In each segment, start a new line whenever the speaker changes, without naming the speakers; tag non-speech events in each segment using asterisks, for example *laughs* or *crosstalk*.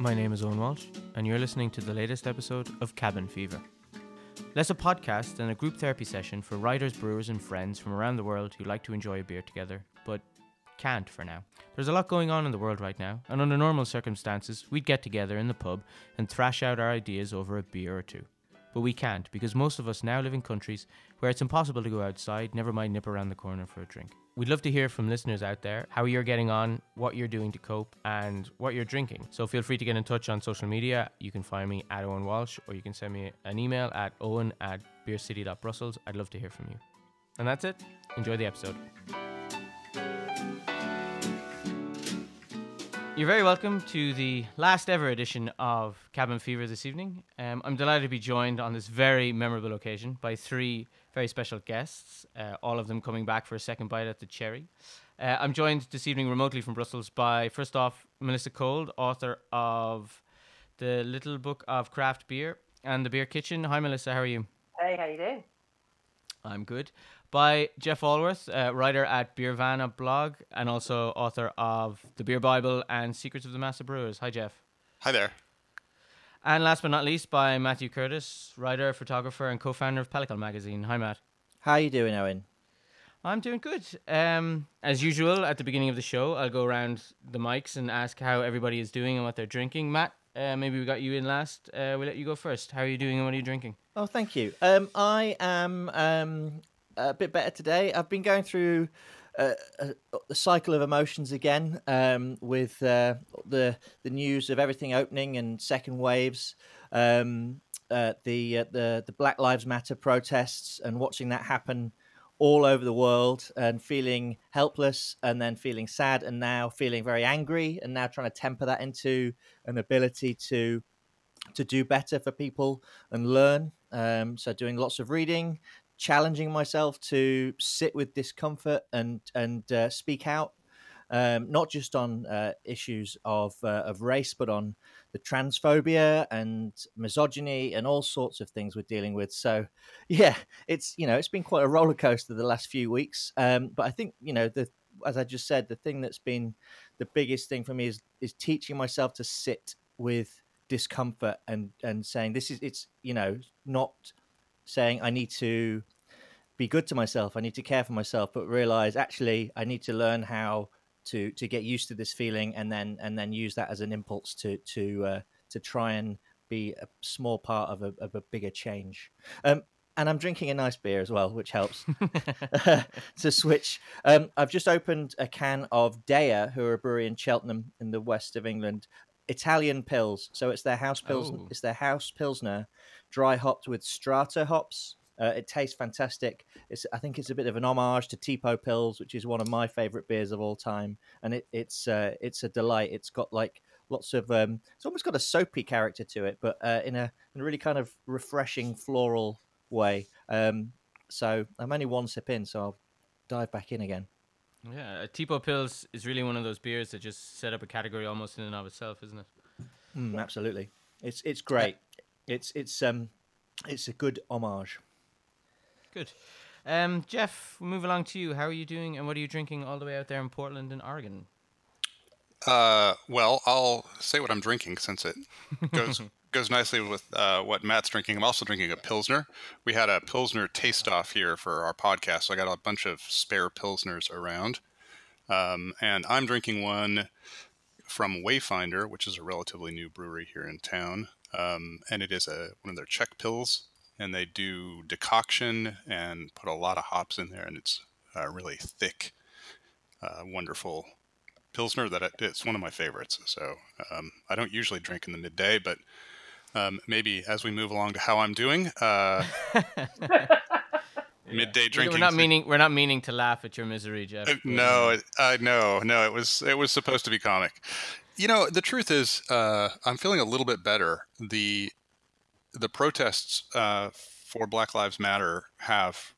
My name is Owen Walsh, and you're listening to the latest episode of Cabin Fever. Less a podcast than a group therapy session for writers, brewers, and friends from around the world who like to enjoy a beer together, but can't for now. There's a lot going on in the world right now, and under normal circumstances, we'd get together in the pub and thrash out our ideas over a beer or two. But we can't because most of us now live in countries where it's impossible to go outside, never mind nip around the corner for a drink. We'd love to hear from listeners out there how you're getting on, what you're doing to cope, and what you're drinking. So feel free to get in touch on social media. You can find me at Owen Walsh, or you can send me an email at owen at beercity.brussels. I'd love to hear from you. And that's it. Enjoy the episode. You're very welcome to the last ever edition of Cabin Fever this evening. Um, I'm delighted to be joined on this very memorable occasion by three very special guests, uh, all of them coming back for a second bite at the cherry. Uh, I'm joined this evening remotely from Brussels by, first off, Melissa Cole, author of The Little Book of Craft Beer and The Beer Kitchen. Hi, Melissa, how are you?
Hey, how you doing?
I'm good. By Jeff Alworth, uh, writer at Beervana blog and also author of The Beer Bible and Secrets of the Master Brewers. Hi, Jeff.
Hi there.
And last but not least, by Matthew Curtis, writer, photographer, and co-founder of Pellicle magazine. Hi, Matt.
How are you doing, Owen?
I'm doing good. Um, as usual, at the beginning of the show, I'll go around the mics and ask how everybody is doing and what they're drinking. Matt, uh, maybe we got you in last. Uh, we'll let you go first. How are you doing and what are you drinking?
Oh, thank you. Um, I am um, a bit better today. I've been going through uh, the cycle of emotions again um, with uh, the the news of everything opening and second waves. Um, uh, the uh, the the Black Lives Matter protests and watching that happen all over the world and feeling helpless and then feeling sad and now feeling very angry and now trying to temper that into an ability to to do better for people and learn um, so doing lots of reading challenging myself to sit with discomfort and and uh, speak out um, not just on uh, issues of uh, of race, but on the transphobia and misogyny and all sorts of things we're dealing with. So, yeah, it's you know it's been quite a roller coaster the last few weeks. Um, but I think you know the as I just said, the thing that's been the biggest thing for me is is teaching myself to sit with discomfort and and saying this is it's you know not saying I need to be good to myself, I need to care for myself, but realize actually I need to learn how to to get used to this feeling and then and then use that as an impulse to to uh, to try and be a small part of a, of a bigger change. Um, and I'm drinking a nice beer as well, which helps *laughs* *laughs* to switch. Um, I've just opened a can of Deya, who are a brewery in Cheltenham in the west of England. Italian pils, so it's their house pils.
Oh.
It's their house pilsner, dry hopped with strata hops. Uh, it tastes fantastic. It's, I think it's a bit of an homage to Tipopils, which is one of my favorite beers of all time, and it, it's uh, it's a delight. It's got like lots of um, it's almost got a soapy character to it, but uh, in a in a really kind of refreshing floral way. Um, so I'm only one sip in, so I'll dive back in again.
Yeah, a Tipopils is really one of those beers that just set up a category almost in and of itself, isn't it?
Mm, absolutely, it's it's great. It's it's um it's a good homage.
Good. Um, Jeff, we'll move along to you. How are you doing and what are you drinking all the way out there in Portland and Oregon?
Uh, well, I'll say what I'm drinking since it *laughs* goes goes nicely with uh, what Matt's drinking. I'm also drinking a pilsner. We had a pilsner taste off here for our podcast, so I got a bunch of spare pilsners around. Um, and I'm drinking one from Wayfinder, which is a relatively new brewery here in town. Um, and it is a one of their Czech pils, and they do decoction and put a lot of hops in there, and it's uh, really thick, uh, wonderful pilsner that it's one of my favorites. So um, I don't usually drink in the midday, but um, maybe as we move along to how I'm doing, uh, *laughs* midday drinking.
We're not meaning we're not meaning to laugh at your misery, Jeff.
Uh, No,
uh,
I no, no. It was it was supposed to be comic. You know, the truth is, uh, I'm feeling a little bit better. the The protests uh, for Black Lives Matter have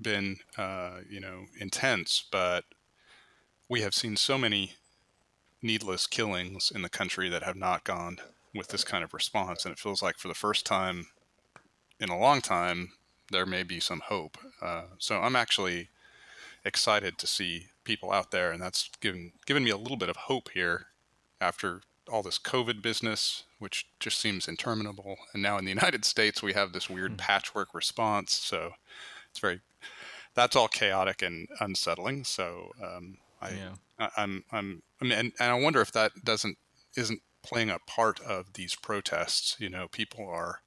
been, uh, you know, intense, but we have seen so many needless killings in the country that have not gone with this kind of response, and it feels like for the first time in a long time, there may be some hope. Uh, so I'm actually excited to see people out there, and that's given given me a little bit of hope here after all this COVID business, which just seems interminable. And now in the *laughs* United States, we have this weird mm. patchwork response. So it's very, that's all chaotic and unsettling. So um, I, yeah. I, I'm, I'm, I mean, and, and I wonder if that doesn't, isn't playing a part of these protests. You know, people are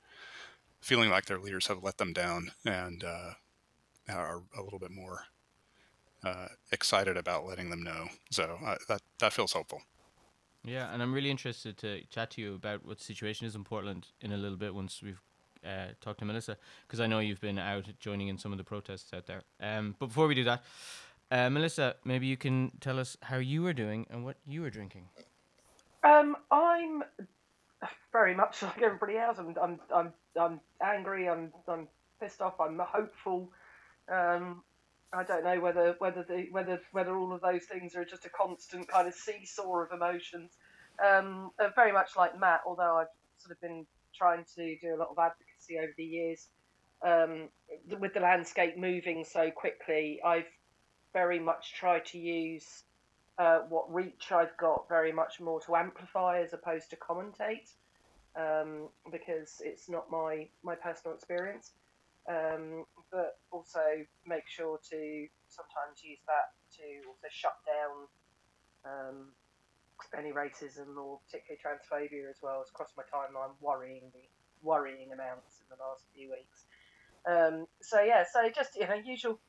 feeling like their leaders have let them down and uh, are a little bit more uh, excited about letting them know. So uh, that that feels hopeful.
Yeah, and I'm really interested to chat to you about what the situation is in Portland in a little bit once we've uh, talked to Melissa, because I know you've been out joining in some of the protests out there. Um, but before we do that, uh, Melissa, maybe you can tell us how you are doing and what you are drinking.
Um, I'm very much *laughs* like everybody else. I'm, I'm, I'm, I'm angry. I'm, I'm pissed off. I'm hopeful. Um, I don't know whether whether the whether whether all of those things are just a constant kind of seesaw of emotions. Um, uh, very much like Matt, although I've sort of been trying to do a lot of advocacy over the years. Um, with the landscape moving so quickly, I've very much tried to use uh, what reach I've got very much more to amplify as opposed to commentate, um, because it's not my my personal experience um, but also make sure to sometimes use that to also shut down um, any racism or particularly transphobia as well. It's crossed my timeline worrying me, worrying amounts in the last few weeks. Um, so yeah, so just you know usual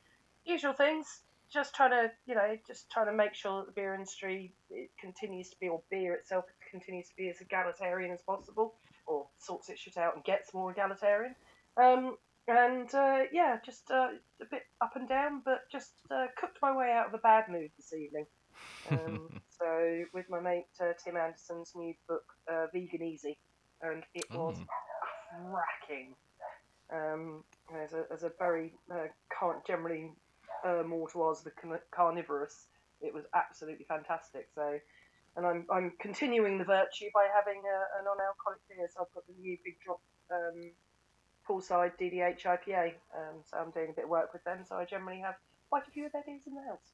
usual things. Just trying to you know just trying to make sure that the beer industry it continues to be or beer itself continues to be as egalitarian as possible or sorts its shit out and gets more egalitarian. Um, and uh, yeah, just uh, a bit up and down, but just uh, cooked my way out of a bad mood this evening. Um, *laughs* so with my mate uh, Tim Anderson's new book, uh, Vegan Easy, and it was mm. cracking. Um, as a, as a very uh, can't generally more towards the carnivorous, it was absolutely fantastic. So. And I'm, I'm continuing the virtue by having a, a non-alcoholic beer. So I've got the new Big Drop um, poolside DDH IPA. Um, so I'm doing a bit of work with them. So I generally have quite a few of their beers in the house.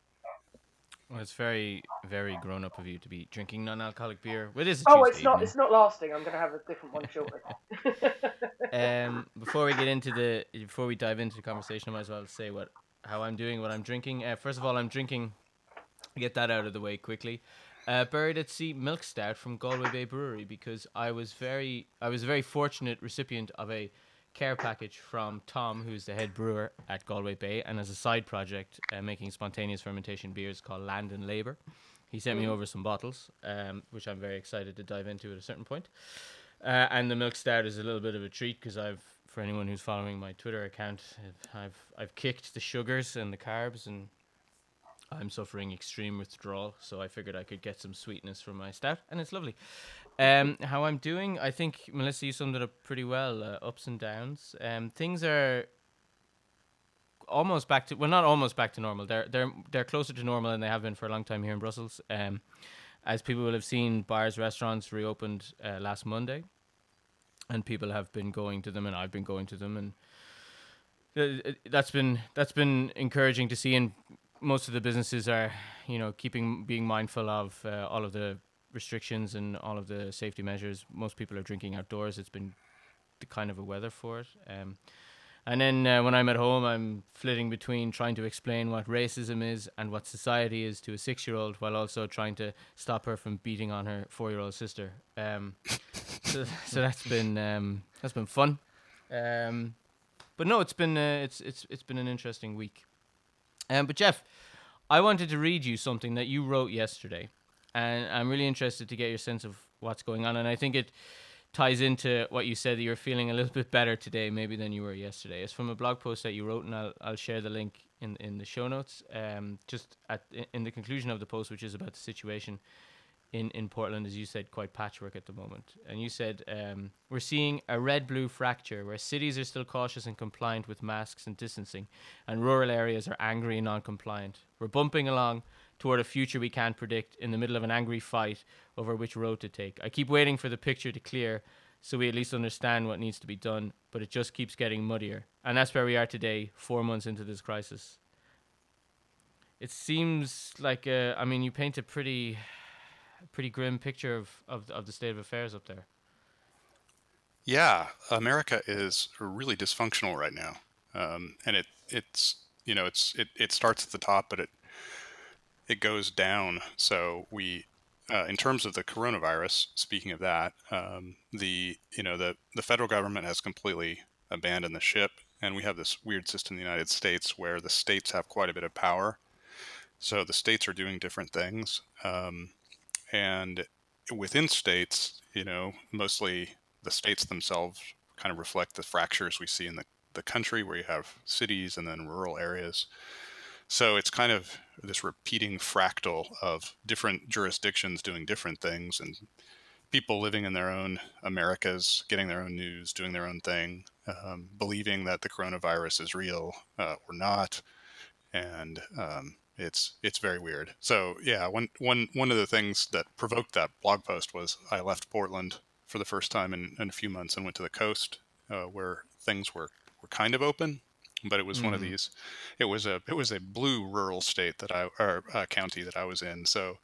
Well, it's very, very grown up of you to be drinking non-alcoholic beer. Well, it is.
oh, it's not. It's not lasting. I'm going to have a different one shortly. *laughs* *laughs*
um, before we get into the, before we dive into the conversation, I might as well say what, how I'm doing, what I'm drinking. Uh, first of all, I'm drinking. Get that out of the way quickly. Uh, buried at sea milk stout from Galway Bay Brewery because I was very, I was a very fortunate recipient of a care package from Tom, who's the head brewer at Galway Bay, and as a side project, uh, making spontaneous fermentation beers called Land and Labor. He sent me mm. over some bottles, um, which I'm very excited to dive into at a certain point. Uh, and the milk stout is a little bit of a treat because I've, for anyone who's following my Twitter account, I've I've kicked the sugars and the carbs, and I'm suffering extreme withdrawal. So I figured I could get some sweetness from my stout, and it's lovely. Um, how I'm doing, I think Melissa, you summed it up pretty well. Uh, ups and downs. Um, things are almost back to well, not almost back to normal. They're they're they're closer to normal than they have been for a long time here in Brussels. Um, as people will have seen, bars, restaurants reopened uh, last Monday, and people have been going to them, and I've been going to them, and uh, that's been that's been encouraging to see. And most of the businesses are, you know, keeping being mindful of uh, all of the restrictions and all of the safety measures, most people are drinking outdoors. It's been the kind of a weather for it. Um, and then uh, when I'm at home, I'm flitting between trying to explain what racism is and what society is to a six year old while also trying to stop her from beating on her four year old sister. Um, *laughs* so, so that's been um, that's been fun. Um, but no, it's been uh, it's it's it's been an interesting week. Um, but Jeff, I wanted to read you something that you wrote yesterday and I'm really interested to get your sense of what's going on. And I think it ties into what you said that you're feeling a little bit better today, maybe than you were yesterday. It's from a blog post that you wrote, and I'll I'll share the link in in the show notes. Um, just at in the conclusion of the post, which is about the situation in, in Portland, as you said, quite patchwork at the moment. And you said, um, we're seeing a red blue fracture where cities are still cautious and compliant with masks and distancing, and rural areas are angry and non compliant. We're bumping along toward a future we can't predict in the middle of an angry fight over which road to take. I keep waiting for the picture to clear so we at least understand what needs to be done, but it just keeps getting muddier. And that's where we are today, four months into this crisis. It seems like, uh, I mean, you paint a pretty pretty grim picture of, of of the state of affairs up there.
Yeah, America is really dysfunctional right now, um, and it it's you know it's it, it starts at the top, but it it goes down. So we, uh, in terms of the coronavirus, speaking of that, um, the you know the the federal government has completely abandoned the ship, and we have this weird system in the United States where the states have quite a bit of power. So the states are doing different things, um, and within states, you know, mostly the states themselves kind of reflect the fractures we see in the, the country where you have cities and then rural areas. So it's kind of this repeating fractal of different jurisdictions doing different things and people living in their own Americas, getting their own news, doing their own thing, um, believing that the coronavirus is real uh, or not. And um, it's it's very weird. So yeah, one one one of the things that provoked that blog post was I left Portland for the first time in, in a few months and went to the coast uh, where things were, were kind of open, but it was mm-hmm. one of mm-hmm. these. It was a it was a blue rural state that I or uh, county that I was in, so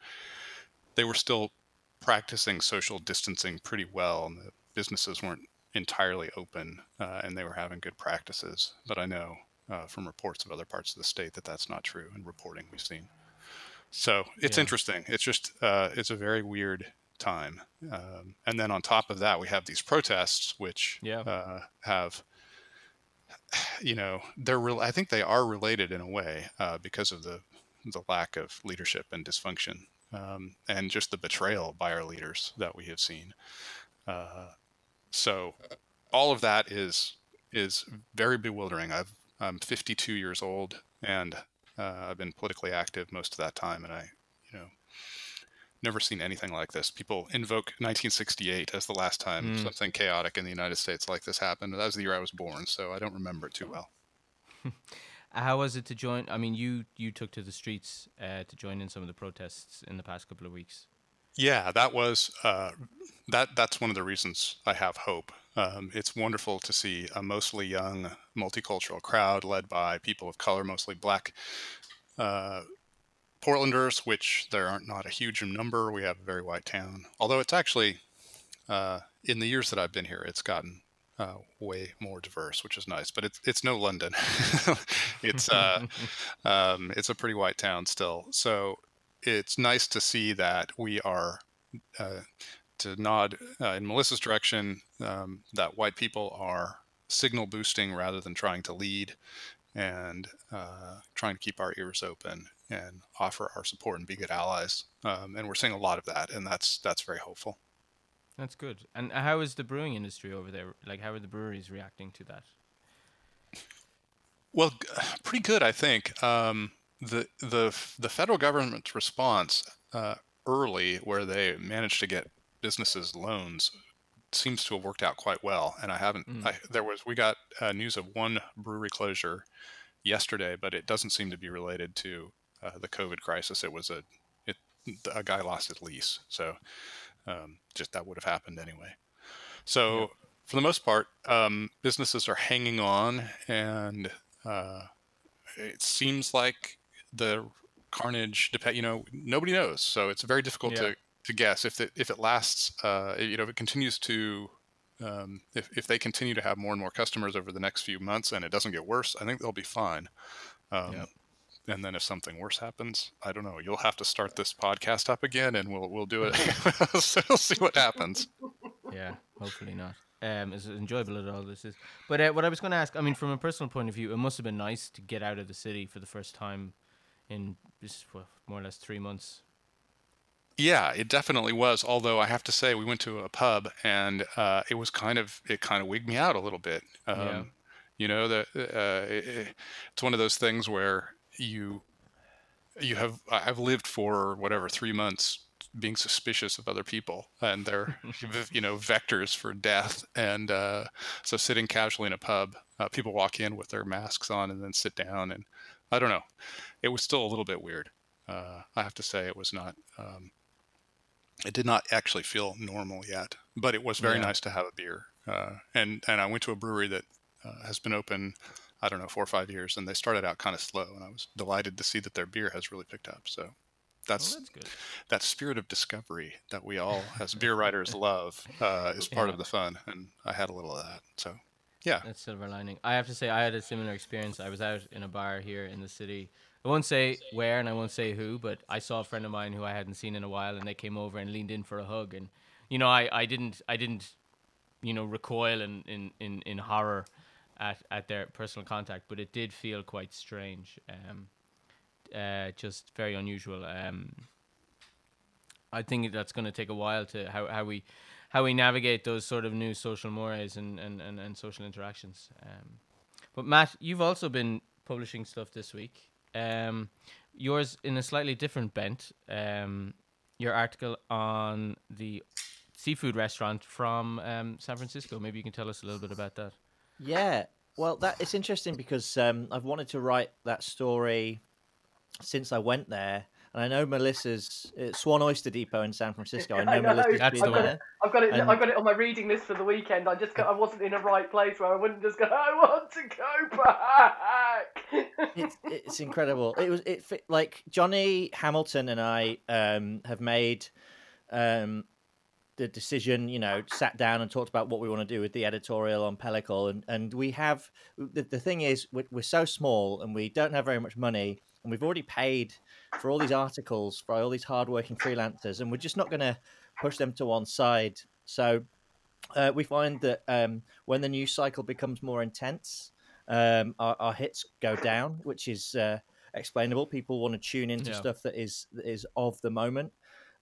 they were still practicing social distancing pretty well, and the businesses weren't entirely open, uh, and they were having good practices. But I know uh, from reports of other parts of the state that that's not true, and reporting we've seen. So it's yeah. interesting. It's just uh, it's a very weird time. Um, and then on top of that, we have these protests, which yeah. uh, have, *sighs* you know, they're real. I think they are related in a way uh, because of the the lack of leadership and dysfunction, um, and just the betrayal by our leaders that we have seen. Uh, so, all of that is is very bewildering. I've I'm 52 years old, and uh, I've been politically active most of that time, and I, never seen anything like this. People invoke 1968 as the last time mm. something chaotic in the United States like this happened. That was the year I was born, so I don't remember it too well. *laughs*
How was it to join? I mean, you you took to the streets uh, to join in some of the protests in the past couple of weeks.
Yeah, that was uh, that. That's one of the reasons I have hope. Um, it's wonderful to see a mostly young, multicultural crowd led by people of color, mostly black uh, Portlanders, which there aren't not a huge number. We have a very white town, although it's actually uh, in the years that I've been here, it's gotten uh, way more diverse, which is nice. But it's it's no London. *laughs* it's uh, *laughs* um, it's a pretty white town still. So it's nice to see that we are uh, to nod uh, in Melissa's direction um, that white people are signal boosting rather than trying to lead and uh, trying to keep our ears open and offer our support and be good allies. Um, and we're seeing a lot of that, and that's that's very hopeful.
That's good. And how is the brewing industry over there? Like, how are the breweries reacting to that?
Well, *sighs* pretty good, I think. Um, the the the federal government's response uh, early, where they managed to get businesses loans, seems to have worked out quite well. And I haven't. Mm. I, there was we got uh, news of one brewery closure yesterday, but it doesn't seem to be related to uh, the COVID crisis. It was a it, a guy lost his lease, so um, just that would have happened anyway. So yeah. for the most part, um, businesses are hanging on, and uh, it seems like the carnage depend. You know, nobody knows, so it's very difficult yeah. to to guess if it if it lasts. Uh, you know, if it continues to um, if, if they continue to have more and more customers over the next few months and it doesn't get worse, I think they'll be fine. Um, yeah and then if something worse happens, I don't know. You'll have to start this podcast up again, and we'll we'll do it. so *laughs* *laughs* we'll see what happens.
Yeah, hopefully not. Um, as enjoyable as all this is, but uh, what I was going to ask, I mean, from a personal point of view, it must have been nice to get out of the city for the first time in just more or less three months.
Yeah, it definitely was. Although I have to say, we went to a pub, and uh, it was kind of it kind of wigged me out a little bit. Um, yeah. You know, the uh, it, it's one of those things where you you have I've lived for whatever three months being suspicious of other people and they're *laughs* you know vectors for death. And uh, so sitting casually in a pub uh, people walk in with their masks on and then sit down and I don't know. It was still a little bit weird. Uh, I have to say it was not um, it did not actually feel normal yet but it was very yeah. nice to have a beer. Uh, and and I went to a brewery that uh, has been open I don't know, four or five years, and they started out kind of slow, and I was delighted to see that their beer has really picked up. So that's
that's good.
that spirit of discovery that we all as beer writers love uh, is part
Yeah.
of the fun, and I had a little of that. So yeah,
That's silver lining. I have to say, I had a similar experience. I was out in a bar here in the city. I won't say where and I won't say who, but I saw a friend of mine who I hadn't seen in a while, and they came over and leaned in for a hug. And you know, I, I didn't I didn't you know recoil in, in, in, in horror at, at their personal contact, but it did feel quite strange. Um, uh, just very unusual. Um, I think that's going to take a while to how, how we how we navigate those sort of new social mores and, and, and, and social interactions. Um, but Matt, you've also been publishing stuff this week. Um, yours in a slightly different bent. Um, your article on the seafood restaurant from um, San Francisco. Maybe you can tell us a little bit about that.
Yeah, well, that it's interesting because um, I've wanted to write that story since I went there, and I know Melissa's uh, Swan Oyster Depot in San Francisco. I know, *laughs*
I know.
Melissa's
That's
been
the
there.
I've got it.
And-
I've got it on my reading list for the weekend. I just got, I wasn't in a right place where I wouldn't just go. *laughs* I want to go back.
it's it's incredible. It was it like Johnny Hamilton and I um, have made um, the decision. You know, sat down and talked about what we want to do with the editorial on Pellicle, and and we have the, the thing is we're, we're so small and we don't have very much money, and we've already paid for all these articles for all these hardworking freelancers, and we're just not going to push them to one side. So. Uh, we find that um, when the news cycle becomes more intense, um, our, our hits go down, which is uh, explainable. People want to tune into
Yeah.
stuff that is that is of the moment,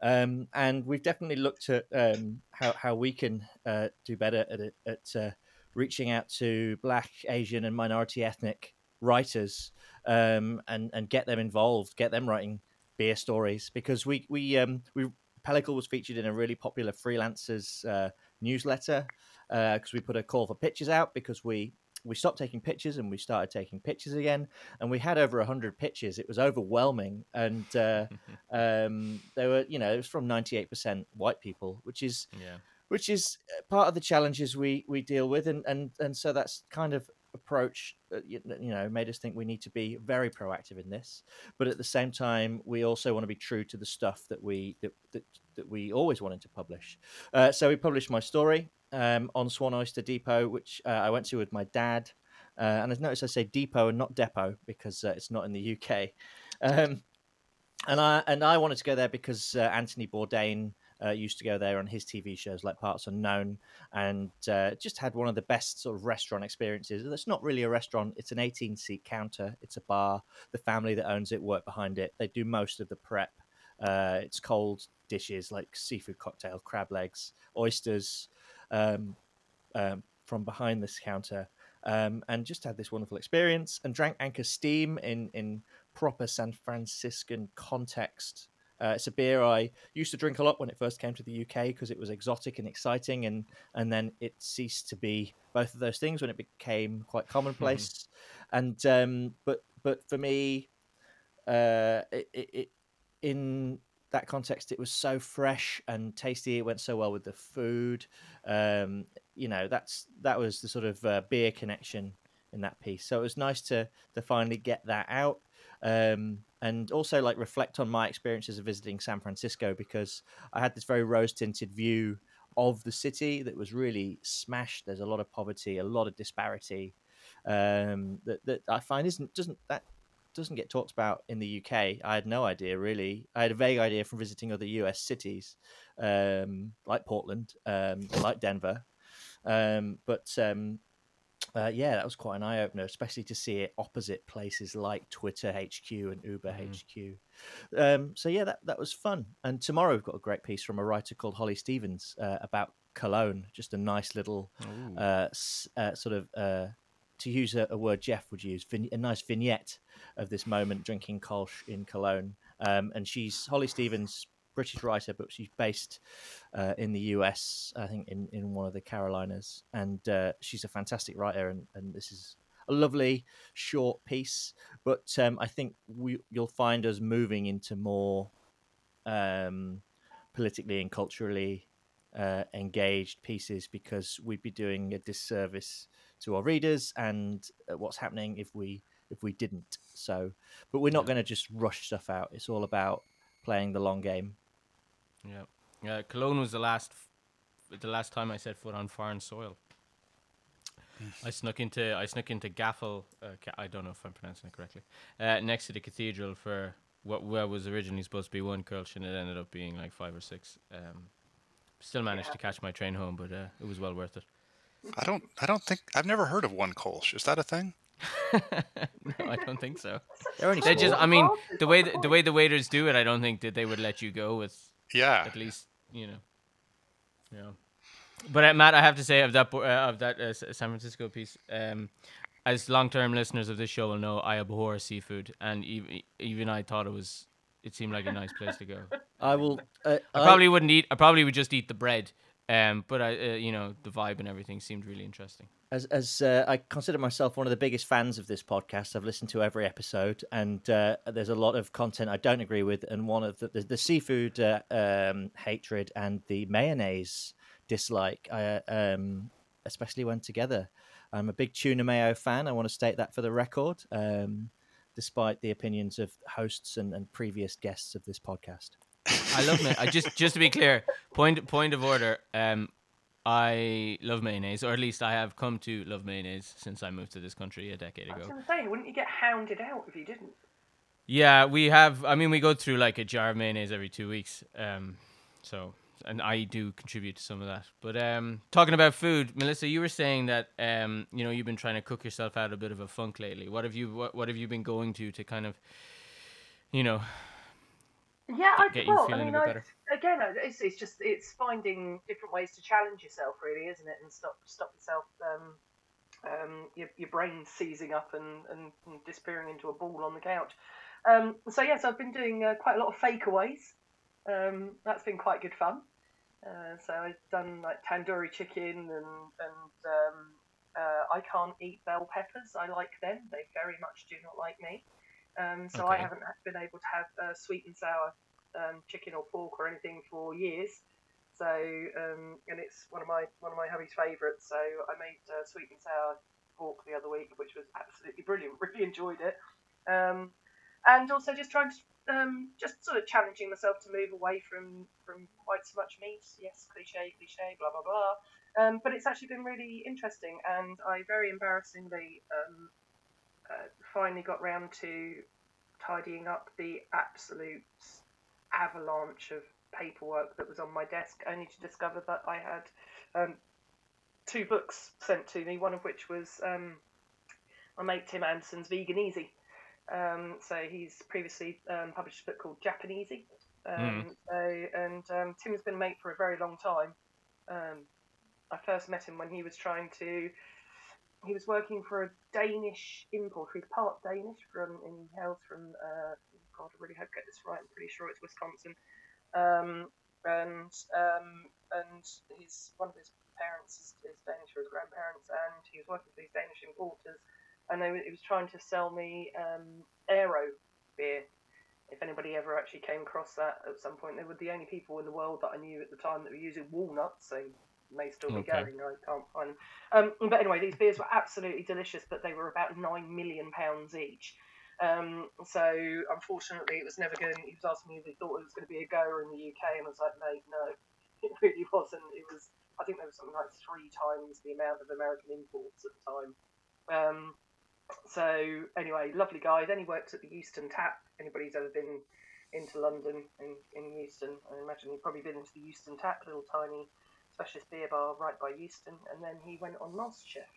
um, and we've definitely looked at um, how how we can uh, do better at at uh, reaching out to Black, Asian, and minority ethnic writers, um, and and get them involved, get them writing beer stories because we we um, we Pellicle was featured in a really popular freelancers uh, newsletter because we put a call for pitches out because we we stopped taking pictures and we started taking pictures again and we had over 100 pictures. It was overwhelming and uh, *laughs* um, they were you know it was from 98% white people which is
yeah.
which is uh, part of the challenges we we deal with and and and so that's kind of approach uh, you you know made us think we need to be very proactive in this. But at the same time we also want to be true to the stuff that we that that, that we always wanted to publish. Uh, so we published my story um, on swan oyster depot which uh, i went to with my dad uh, and i've noticed i say depot and not depot because uh, it's not in the uk um, and i and i wanted to go there because uh, anthony bourdain uh, used to go there on his TV shows like Parts Unknown, and uh, just had one of the best sort of restaurant experiences. It's not really a restaurant; it's an 18-seat counter. It's a bar. The family that owns it work behind it. They do most of the prep. It's cold dishes like seafood cocktail, crab legs, oysters, um, um, from behind this counter. Um, and just had this wonderful experience and drank Anchor Steam in in proper San Franciscan context. Uh, it's a beer I used to drink a lot when it first came to the UK because it was exotic and exciting, and and then it ceased to be both of those things when it became quite commonplace. and um, but but for me, uh, it, it, it in that context, it was so fresh and tasty. It went so well with the food. Um, you know, that's that was the sort of uh, beer connection in that piece. So it was nice to to finally get that out. Um, and also like reflect on my experiences of visiting San Francisco because I had this very rose tinted view of the city that was really smashed. There's a lot of poverty, a lot of disparity um, that that I find isn't doesn't that doesn't get talked about in the UK. I had no idea really. I had a vague idea from visiting other US cities um, like Portland, um, like Denver, um, but um, uh, yeah, that was quite an eye opener, especially to see it opposite places like Twitter HQ and Uber
Mhm.
HQ. Um, so yeah, that that was fun. And tomorrow we've got a great piece from a writer called Holly Stevens uh, about Cologne. Just a nice little uh, s- uh, sort of. To use a, a word Jeff would use, vin- a nice vignette of this moment drinking Kolsch in Cologne. Um, and she's Holly Stevens, British writer, but she's based uh, in the US, I think in, in one of the Carolinas. And uh, she's a fantastic writer, and, and this is a lovely short piece. But um, I think we you'll find us moving into more um, politically and culturally uh, engaged pieces because we'd be doing a disservice to our readers and uh, what's happening if we if we didn't. So, but we're not
Yeah.
going to just rush stuff out. It's all about playing the long game.
Yeah, yeah. Cologne was the last, the last time I set foot on foreign soil. I snuck into I snuck into Gaffel. Uh, I don't know if I'm pronouncing it correctly. Uh, next to the cathedral for what what was originally supposed to be one Kölsch, and it ended up being like five or six. Um, still managed
Yeah.
to catch my train home, but uh, it was well worth it.
I don't. I don't think I've never heard of one Kolsch. Is that a thing? *laughs*
no, I don't think so.
They're
They
small.
just, I mean, the way the, the way the waiters do it, I don't think that they would let you go with
Yeah.
at least you know, Yeah. But uh, Matt, I have to say of that uh, of that uh, San Francisco piece, um, as long term listeners of this show will know, I abhor seafood, and even even I thought it was. It seemed like a nice place to go. *laughs*
I will. Uh,
I probably wouldn't eat. I probably would just eat the bread. Um, but I, uh, you know, the vibe and everything seemed really interesting.
as as uh, I consider myself one of the biggest fans of this podcast. I've listened to every episode, and uh, there's a lot of content I don't agree with, and one of the the, the seafood uh, um, hatred and the mayonnaise dislike, uh, um, especially when together. I'm a big tuna mayo fan. I want to state that for the record, um, despite the opinions of hosts and, and previous guests of this podcast.
I love may. I just just to be clear, point point of order. Um, I love mayonnaise, or at least I have come to love mayonnaise since I moved to this country a decade ago.
I was going to say, wouldn't you get hounded out if you didn't?
Yeah, we have. I mean, we go through like a jar of mayonnaise every two weeks. Um, so and I do contribute to some of that. But um, talking about food, Melissa, you were saying that um, you know, you've been trying to cook yourself out a bit of a funk lately. What have you what, what have you been going to to kind of, you know,
Yeah, I
get you
well,
feeling
I
a
mean,
bit
I,
better?
again, it's, it's just it's finding different ways to challenge yourself, really, isn't it? And stop stop yourself, um, um, your your brain seizing up and, and, and disappearing into a ball on the couch. Um, so yes, I've been doing uh, quite a lot of fakeaways. Um, that's been quite good fun. Uh, so I've done like tandoori chicken and and um, uh, I can't eat bell peppers. I like them. They very much do not like me. Um, so I haven't been able to have uh, sweet and sour um, chicken or pork or anything for years. So um, and it's one of my one of my hubby's favourites. So I made uh, sweet and sour pork the other week, which was absolutely brilliant. *laughs* Really enjoyed it. Um, and also just trying to um, just sort of challenging myself to move away from from quite so much meat. Yes, cliche, cliche, blah blah blah. Um, but it's actually been really interesting, and I very embarrassingly um, uh, finally got round to tidying up the absolute avalanche of paperwork that was on my desk, only to discover that I had um, two books sent to me, one of which was um, my mate Tim Anderson's Vegan Easy. Um, so he's previously um, published a book called JapanEasy. Um, so, and um, Tim's been a mate for a very long time. Um, I first met him when he was trying to. He was working for a Danish importer. He's part Danish from and he hails from. Uh, God, I really hope I get this right. I'm pretty sure it's Wisconsin. Um, and um, and his one of his parents is, is Danish, or his grandparents, and he was working for these Danish importers, and they, he was trying to sell me um, Aero beer. If anybody ever actually came across that at some point, they were the only people in the world that I knew at the time that were using walnuts. So may still be
Okay.
going. I can't find them. Um, but anyway, these beers were absolutely delicious, but they were about nine million pounds each. Um, so unfortunately, it was never going. He was asking me if he thought it was going to be a goer in the UK, and I was like, mate, no, *laughs* it really wasn't. It was. I think there was something like three times the amount of American imports at the time. Um, so anyway, lovely guy. Then he works at the Euston Tap. Anybody who's ever been into London in, in Euston, I imagine you've probably been into the Euston Tap, little tiny specialist beer bar right by Euston. And then he went on MasterChef,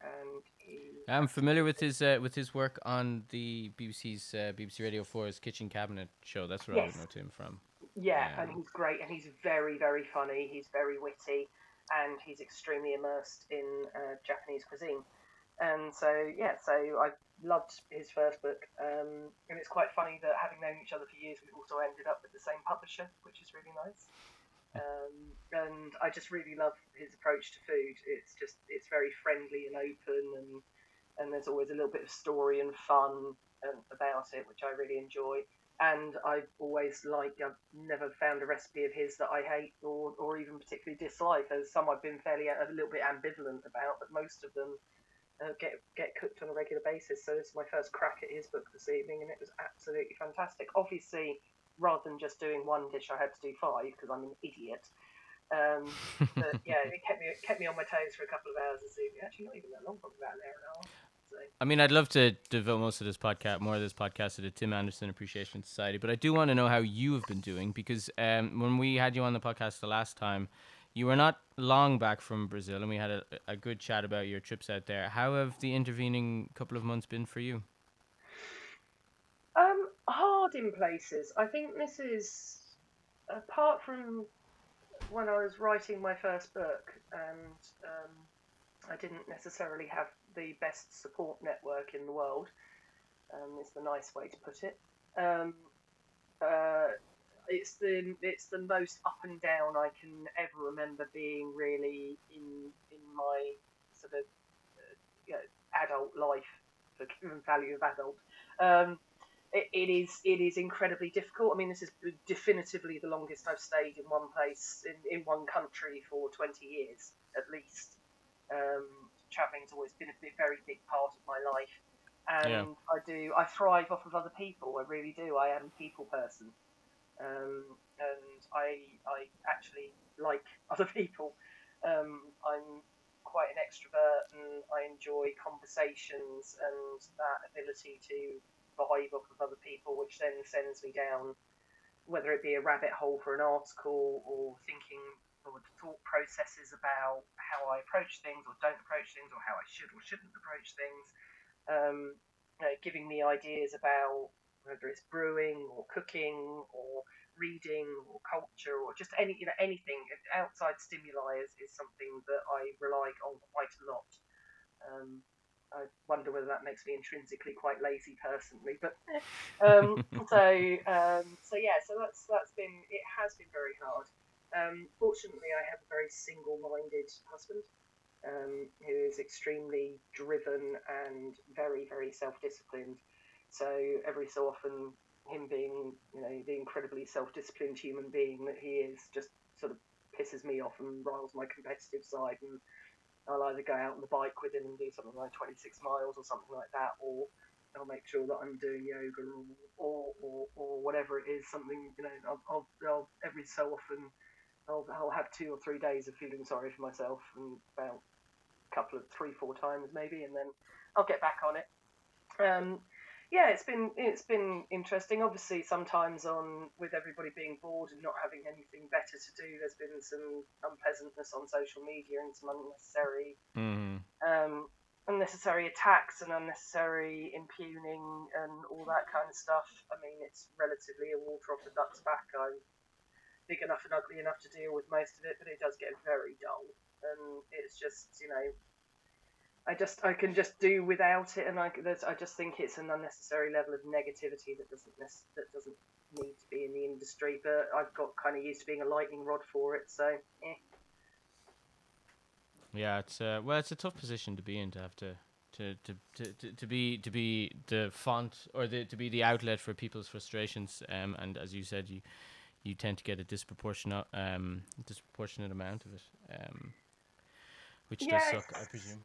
and he
I'm familiar with his uh, with his work on the BBC's uh, BBC Radio 4's Kitchen Cabinet show. That's where I
Yes.
would know him from.
Yeah, and
Um,
he's great, and he's very, very funny. He's very witty, and he's extremely immersed in uh, Japanese cuisine. And so, yeah, so I loved his first book, um, and it's quite funny that having known each other for years, we also ended up with the same publisher, which is really nice. Um, and I just really love his approach to food. It's just it's very friendly and open, and and there's always a little bit of story and fun um, about it, which I really enjoy and I've always liked. I've never found a recipe of his that I hate or, or even particularly dislike. There's some I've been fairly a little bit ambivalent about, but most of them uh, get get cooked on a regular basis. So this is my first crack at his book this evening, and it was absolutely fantastic. Obviously, rather than just doing one dish, I had to do five because I'm an idiot. Um, but *laughs* yeah, it kept me it kept me on my toes for a couple of hours this evening. Actually, not even that long, probably about an hour and a half. So.
I mean, I'd love to devote most of this podcast, more of this podcast, to the Tim Anderson Appreciation Society, but I do want to know how you have been doing because um, when we had you on the podcast the last time, you were not long back from Brazil, and we had a, a good chat about your trips out there. How have the intervening couple of months been for you?
In places. I think this is apart from when I was writing my first book, and um, I didn't necessarily have the best support network in the world. Um, is the nice way to put it. Um, uh, it's the it's the most up and down I can ever remember being really in in my sort of uh, you know, adult life, the value of adult. Um, it, it is it is incredibly difficult. I mean, this is definitively the longest I've stayed in one place in, in one country for twenty years at least. Um, traveling's always been a very big part of my life, and
Yeah.
I do I thrive off of other people. I really do. I am a people person, um, and I I actually like *laughs* other people. Um, I'm quite an extrovert, and I enjoy conversations and that ability to vibe off of other people, which then sends me down, whether it be a rabbit hole for an article or thinking or thought processes about how I approach things or don't approach things or how I should or shouldn't approach things. Um, you know, giving me ideas about whether it's brewing or cooking or reading or culture or just any you know anything outside stimuli is, is something that I rely on quite a lot. Um, I wonder whether that makes me intrinsically quite lazy personally, but um, *laughs* so um, so yeah, so that's that's been it has been very hard. Um, fortunately, I have a very single-minded husband um, who is extremely driven and very very self-disciplined. So every so often, him being you know the incredibly self-disciplined human being that he is, just sort of pisses me off and riles my competitive side and I'll either go out on the bike with him and do something like 26 miles or something like that, or I'll make sure that I'm doing yoga or or, or, or whatever it is. Something you know, I'll, I'll, I'll every so often I'll, I'll have two or three days of feeling sorry for myself, and about a couple of three four times maybe, and then I'll get back on it. Um, yeah, it's been it's been interesting. Obviously, sometimes on with everybody being bored and not having anything better to do, there's been some unpleasantness on social media and some unnecessary
Mm-hmm.
um, unnecessary attacks and unnecessary impugning and all that kind of stuff. I mean, it's relatively a water off the duck's back. I'm big enough and ugly enough to deal with most of it, but it does get very dull. And it's just, you know, I just I can just do without it, and I I just think it's an unnecessary level of negativity that doesn't that doesn't need to be in the industry. But I've got kind of used to being a lightning rod for it, so eh.
Yeah, it's uh, well, it's a tough position to be in to have to. To, to, to, to, to be to be the font or the to be the outlet for people's frustrations um and as you said you you tend to get a disproportionate um disproportionate amount of it um which does suck I presume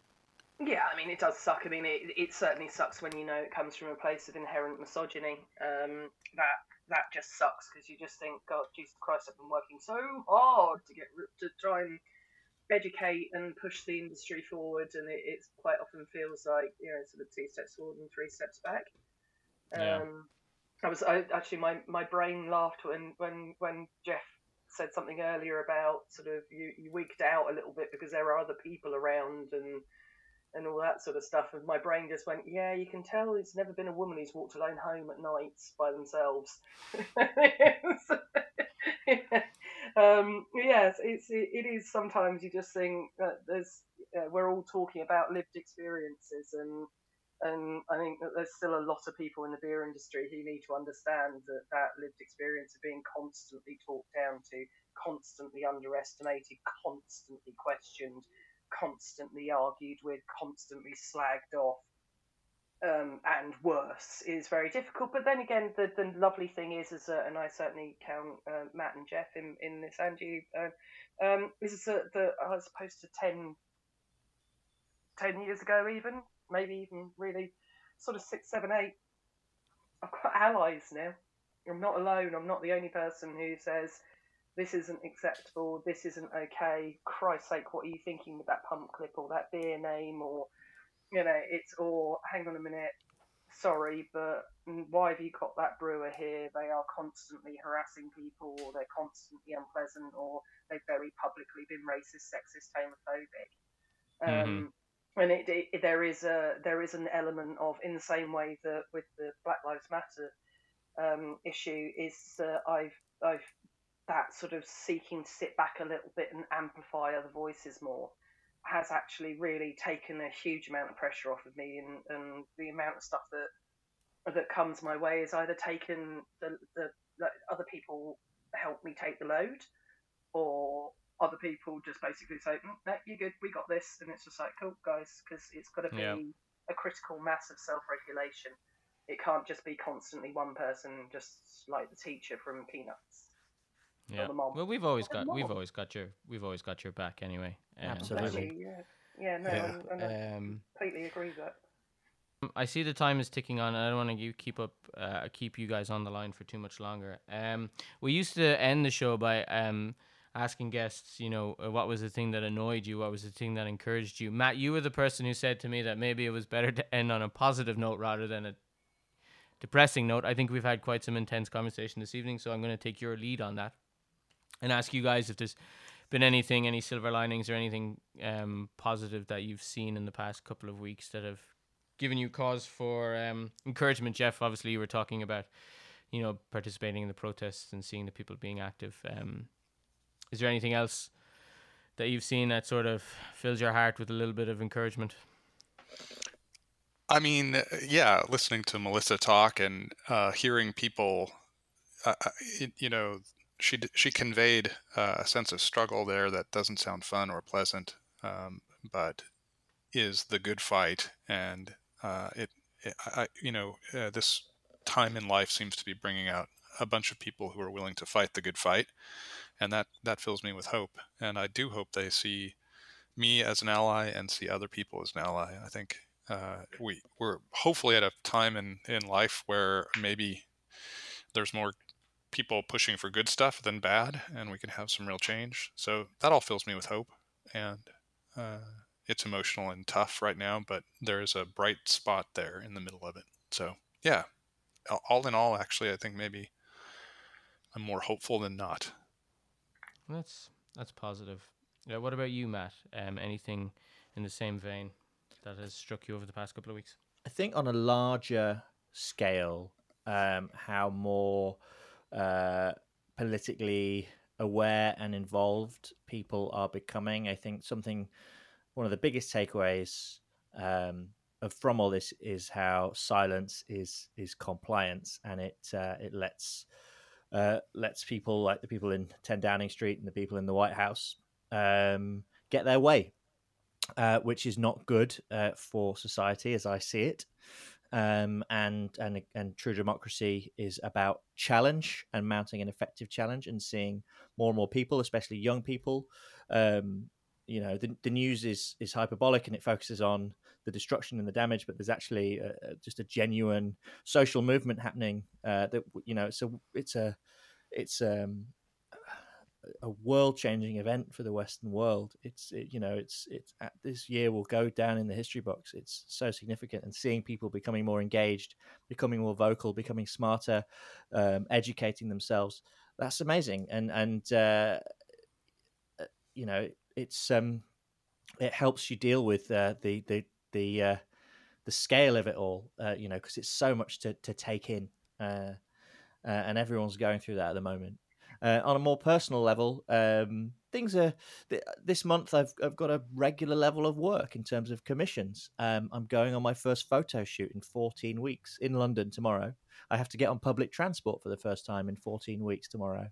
Yeah, I mean, it does suck. I mean, it, it certainly sucks when you know it comes from a place of inherent misogyny. Um, that that just sucks because you just think, God, Jesus Christ, I've been working so hard to get to try and educate and push the industry forward, and it it's quite often feels like you know sort of two steps forward and three steps back.
Yeah.
Um, I was I, actually my, my brain laughed when, when when Jeff said something earlier about sort of you, you wigged out a little bit because there are other people around and and all that sort of stuff. And my brain just went, yeah, you can tell there's never been a woman who's walked alone home at nights by themselves. *laughs* um, yes, it's it, it is. Sometimes you just think that there's uh, we're all talking about lived experiences and. And I think that there's still a lot of people in the beer industry who need to understand that that lived experience of being constantly talked down to, constantly underestimated, constantly questioned, constantly argued with, constantly slagged off, um, and worse is very difficult. But then again, the, the lovely thing is, is that, and I certainly count uh, Matt and Jeff in, in this, you, uh, um, is that, that I suppose to 10, 10 years ago, even maybe even really sort of six, seven, eight. I've got allies now. I'm not alone. I'm not the only person who says this isn't acceptable. This isn't okay. Christ's sake, what are you thinking with that pump clip or that beer name or you know? It's or hang on a minute. Sorry, but why have you got that brewer here? They are constantly harassing people, or they're constantly unpleasant, or they've very publicly been racist, sexist, homophobic. Um, and it, it, there is a there is an element of in the same way that with the Black Lives Matter um, issue is uh, I've I've that sort of seeking to sit back a little bit and amplify other voices more has actually really taken a huge amount of pressure off of me and, and the amount of stuff that that comes my way is either taken the, the, the other people help me take the load or other people just basically say, mm, "No, you're good. We got this," and it's just like, "Cool, guys," because it's got to be yeah. a critical mass of self-regulation. It can't just be constantly one person, just like the teacher from Peanuts.
Yeah. Well, we've always got we've always got your we've always got your back anyway.
Um, Absolutely.
Yeah. Yeah. No, yeah. I, I um, completely agree with that.
I see the time is ticking on. and I don't want to keep up, uh, keep you guys on the line for too much longer. Um, we used to end the show by um, asking guests, you know, uh, what was the thing that annoyed you? What was the thing that encouraged you? Matt, you were the person who said to me that maybe it was better to end on a positive note rather than a depressing note. I think we've had quite some intense conversation this evening, so I'm going to take your lead on that and ask you guys if there's been anything, any silver linings or anything um, positive that you've seen in the past couple of weeks that have given you cause for um, encouragement. Jeff, obviously, you were talking about, you know, participating in the protests and seeing the people being active. Um, is there anything else that you've seen that sort of fills your heart with a little bit of encouragement?
I mean, yeah, listening to Melissa talk and uh, hearing people, uh, uh you know, she she conveyed uh, a sense of struggle there that doesn't sound fun or pleasant, um, but is the good fight, and uh, it, it, I, you know, uh, this time in life seems to be bringing out a bunch of people who are willing to fight the good fight, and that that fills me with hope. And I do hope they see me as an ally and see other people as an ally. I think uh, we we're hopefully at a time in in life where maybe there's more people pushing for good stuff than bad, and we can have some real change. So that all fills me with hope, and uh, it's emotional and tough right now, but there is a bright spot there in the middle of it. So yeah, all in all, actually, I think maybe I'm more hopeful than not.
That's that's positive. Yeah. What about you, Matt? Um, anything in the same vein that has struck you over the past couple of weeks?
I think on a larger scale, um, how more uh, politically aware and involved people are becoming. I think something, one of the biggest takeaways um, of, from all this is how silence is is compliance, and it uh, it lets uh, lets people like the people in 10 Downing Street and the people in the White House um, get their way, uh, which is not good uh, for society as I see it. Um, and and and true democracy is about challenge and mounting an effective challenge and seeing more and more people, especially young people. Um, you know, the, the news is is hyperbolic and it focuses on the destruction and the damage, but there's actually a, just a genuine social movement happening. Uh, that you know, it's a it's a it's um, a world changing event for the Western world. It's it, you know it's it's this year will go down in the history books. It's so significant, and seeing people becoming more engaged, becoming more vocal, becoming smarter, um, educating themselves. That's amazing, and and uh, uh you know it's um it helps you deal with uh, the the the uh, the scale of it all, uh, you know, because it's so much to to take in, uh, and everyone's going through that at the moment. Uh, on a more personal level, um, things are th- this month. I've I've got a regular level of work in terms of commissions. Um, I'm going on my first photo shoot in 14 weeks in London tomorrow. I have to get on public transport for the first time in 14 weeks tomorrow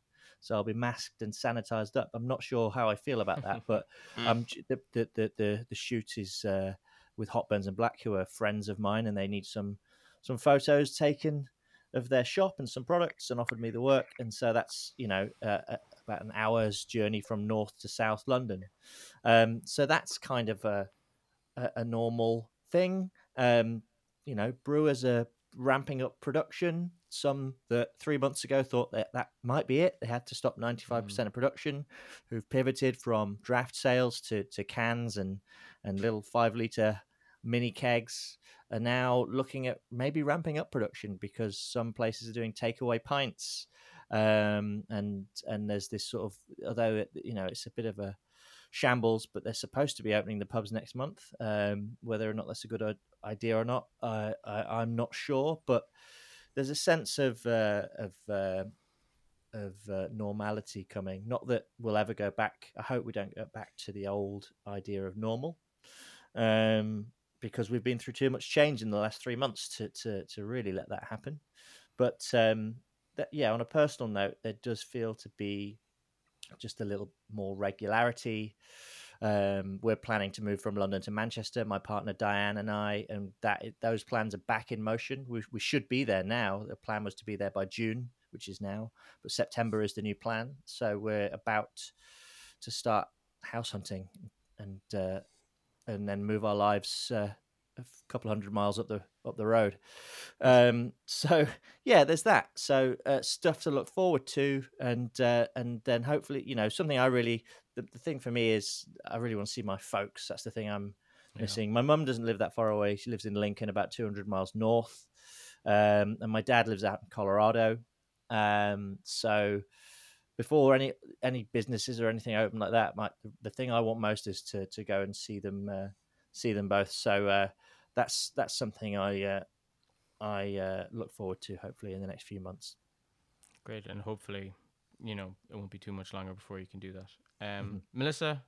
so I'll be masked and sanitized up. I'm not sure how I feel about that, but *laughs* um, the, the, the the the shoot is uh, with Hop Burns and Black, who are friends of mine, and they need some some photos taken of their shop and some products, and offered me the work. And so that's you know uh, uh about an hour's journey from north to south London. Um, so that's kind of a a, a normal thing. Um, you know, brewers are ramping up production some that three months ago thought that that might be it. They had to stop 95%
Mm.
of production, who've pivoted from draft sales to, to cans and, and little five liter mini kegs, are now looking at maybe ramping up production because some places are doing takeaway pints. Um, and and there's this sort of although it, you know it's a bit of a shambles, but they're supposed to be opening the pubs next month. Um, whether or not that's a good idea or not, I, I, I'm not sure. But there's a sense of uh, of uh, of uh, normality coming. Not that we'll ever go back. I hope we don't go back to the old idea of normal, um, because we've been through too much change in the last three months to to, to really let that happen. But um, that, yeah, on a personal note, there does feel to be just a little more regularity. Um, we're planning to move from London to Manchester. My partner Diane and I, and that those plans are back in motion. We, we should be there now. The plan was to be there by June, which is now, but September is the new plan. So we're about to start house hunting and uh, and then move our lives uh, a couple hundred miles up the up the road. Um, so *laughs* yeah, there's that. So uh, stuff to look forward to, and uh, and then hopefully, you know, something I really the, the thing for me is I really want to see my folks. That's the thing I'm
Yeah.
missing. My mum doesn't live that far away. She lives in Lincoln, about 200 miles north, um, and my dad lives out in Colorado. Um, so before any any businesses or anything open like that, my, the thing I want most is to to go and see them uh, see them both. So uh, that's that's something I uh, I uh, look forward to. Hopefully in the next few months.
Great, and hopefully, you know, it won't be too much longer before you can do that. Um,
Mhm.
Melissa,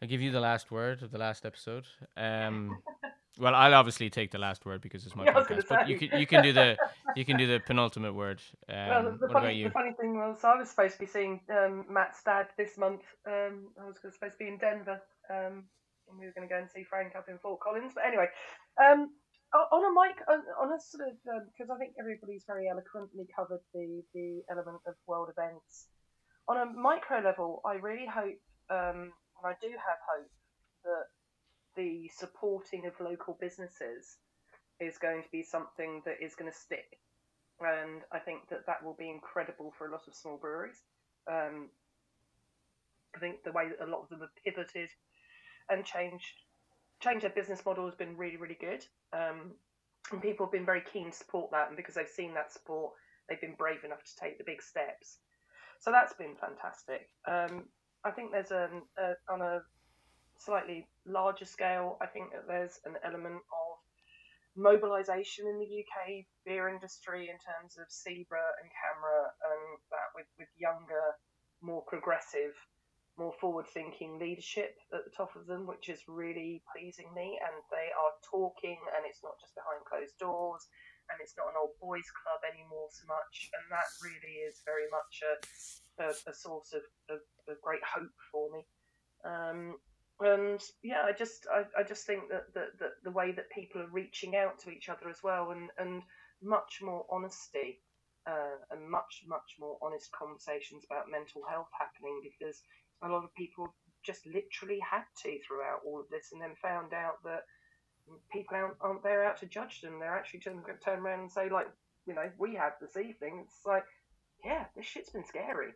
I give you the last word of the last episode. Um, *laughs* well, I'll obviously take the last word because it's my *laughs*
Yeah, I was gonna
podcast. But you can you can do the you can do the penultimate word. Um,
well, the, the
what
funny,
about you?
the funny thing was, I was supposed to be seeing um, Matt's dad this month. Um, I was supposed to be in Denver, um, and we were going to go and see Frank up in Fort Collins. But anyway, um, on a mic, on, on a sort of because I think everybody's very eloquently covered the the element of world events. On a micro level, I really hope, um, and I do have hope that the supporting of local businesses is going to be something that is going to stick and I think that that will be incredible for a lot of small breweries. Um, I think the way that a lot of them have pivoted and changed changed their business model has been really really good, um, and people have been very keen to support that. And because they've seen that support, they've been brave enough to take the big steps. So that's been fantastic. Um, I think there's an a, on a slightly larger scale. I think that there's an element of mobilisation in the UK beer industry in terms of SIBA and CAMRA and that with, with younger, more progressive, more forward thinking leadership at the top of them, which is really pleasing me. And they are talking, and it's not just behind closed doors, and it's not an old boys club anymore so much. And that really is very much a, a, a source of, of, of great hope for me. Um, and yeah, I just I, I just think that, that, the way that people are reaching out to each other as well, and, and much more honesty, uh, and much much more honest conversations about mental health happening because a lot of people just literally had to throughout all of this, and then found out that people aren't, aren't there out to judge them. They're actually turn turn around and say like, you know, we had this evening. It's like, yeah, this shit's been scary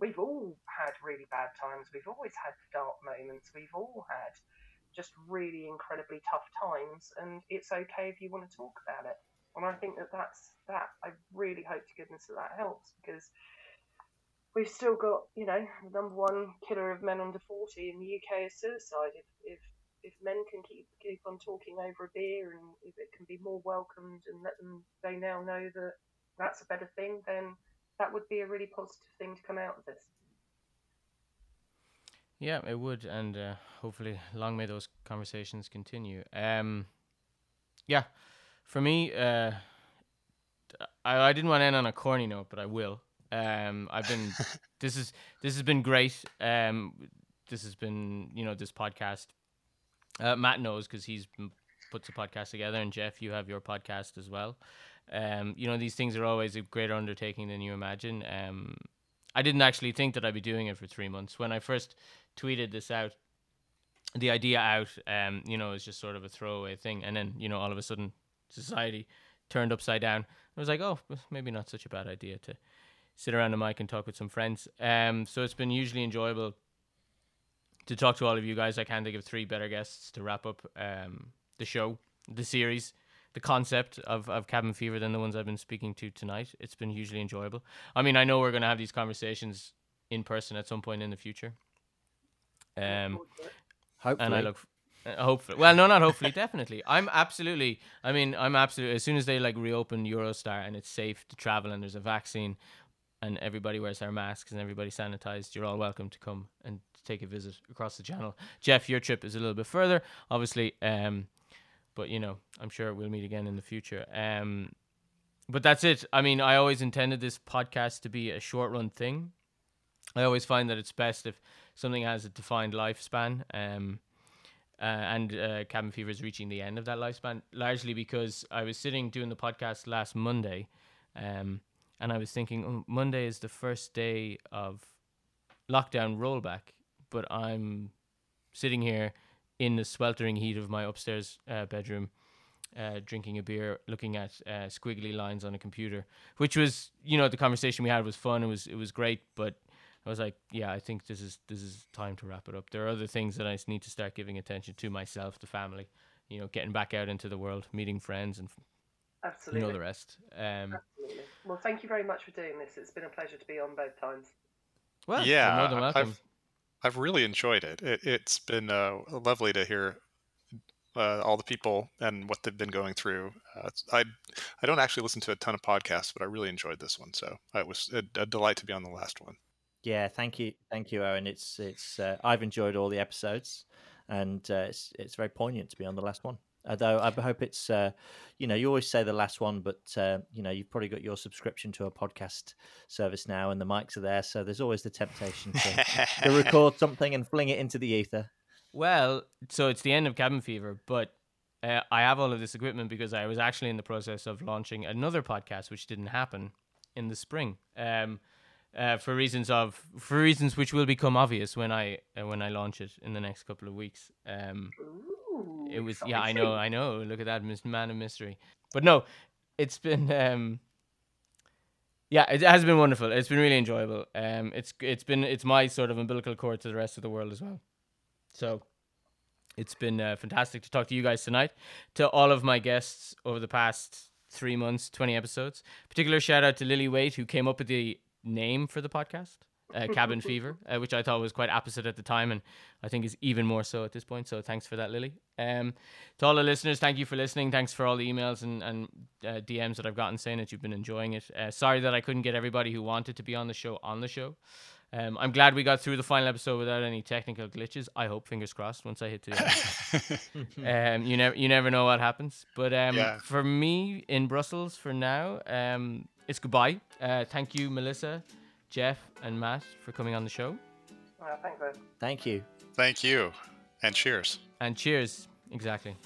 we've all had really bad times. We've always had dark moments. We've all had just really incredibly tough times, and it's okay if you want to talk about it. And I think that that's that. I really hope to goodness that that helps because we've still got, you know, the number one killer of men under forty in the UK is suicide. If if if men can keep keep on talking over a beer and if it can be more welcomed and let them they now know that that's a better thing, then that would be a really positive thing to come out of this.
Yeah, it would, and uh, hopefully, long may those conversations continue. Um, yeah, for me, uh, I, I didn't want to end on a corny note, but I will. Um, I've been *laughs* this is this has been great. Um, this has been you know this podcast. Uh, Matt knows because he's m- puts a podcast together, and Jeff, you have your podcast as well. Um, you know these things are always a greater undertaking than you imagine. Um, I didn't actually think that I'd be doing it for three months when I first tweeted this out. The idea out, um, you know, is just sort of a throwaway thing, and then you know all of a sudden society turned upside down. I was like, oh, maybe not such a bad idea to sit around a mic and talk with some friends. Um, so it's been hugely enjoyable to talk to all of you guys. I can't think of three better guests to wrap up um, the show, the series, the concept of, of cabin fever than the ones I've been speaking to tonight. It's been hugely enjoyable. I mean, I know we're going to have these conversations in person at some point in the future. Um,
Hopefully.
and I look. Uh, hopefully, well, no, not hopefully, *laughs* definitely. I'm absolutely. I mean, I'm absolutely. As soon as they like reopen Eurostar and it's safe to travel and there's a vaccine, and everybody wears their masks and everybody sanitized, you're all welcome to come and take a visit across the channel. Jeff, your trip is a little bit further, obviously, um, but you know, I'm sure we'll meet again in the future. Um, but that's it. I mean, I always intended this podcast to be a short run thing. I always find that it's best if something has a defined lifespan. Um, uh, and uh, Cabin Fever is reaching the end of that lifespan, largely because I was sitting doing the podcast last Monday, um, and I was thinking oh, Monday is the first day of lockdown rollback, but I'm sitting here in the sweltering heat of my upstairs uh, bedroom, uh, drinking a beer, looking at uh, squiggly lines on a computer, which was, you know, the conversation we had was fun. It was it was great, but I was like, yeah, I think this is this is time to wrap it up. There are other things that I need to start giving attention to myself, the family, you know, getting back out into the world, meeting friends, and
Absolutely.
you know the rest. Um,
Absolutely. Well, thank you very much for doing this. It's been a pleasure to be on both times.
well,
yeah,
you're more than welcome.
I've I've really enjoyed it. it it's been uh, lovely to hear uh, all the people and what they've been going through. Uh, I I don't actually listen to a ton of podcasts, but I really enjoyed this one. So it was a, a delight to be on the last one.
Yeah, thank you, thank you, Owen. It's it's uh, I've enjoyed all the episodes, and uh, it's it's very poignant to be on the last one. Although I hope it's, uh, you know, you always say the last one, but uh, you know, you've probably got your subscription to a podcast service now, and the mics are there, so there's always the temptation to, to *laughs* record something and fling it into the ether.
Well, so it's the end of Cabin Fever, but uh, I have all of this equipment because I was actually in the process of launching another podcast, which didn't happen in the spring. Um, uh, for reasons of for reasons which will become obvious when I uh, when I launch it in the next couple of weeks. Um,
Ooh,
it was yeah, I know, I know. Look at that, man of mystery. But no, it's been um, yeah, it has been wonderful. It's been really enjoyable. Um, it's it's been it's my sort of umbilical cord to the rest of the world as well. So it's been uh, fantastic to talk to you guys tonight. To all of my guests over the past three months, twenty episodes. Particular shout out to Lily Waite who came up with the name for the podcast. Uh, Cabin Fever, uh, which I thought was quite opposite at the time, and I think is even more so at this point. So thanks for that, Lily. Um, to all the listeners, thank you for listening. Thanks for all the emails and, and uh, DMs that I've gotten saying that you've been enjoying it. Uh, sorry that I couldn't get everybody who wanted to be on the show on the show. Um, I'm glad we got through the final episode without any technical glitches. I hope, fingers crossed, once I hit two, *laughs* um, you never, you never know what happens. But um,
Yeah.
for me in Brussels for now, um, it's goodbye. Uh, thank you, Melissa, Jeff, and Matt for coming on the show.
Uh, thanks, Ed.
Thank you.
Thank you, and cheers.
And cheers. Exactly.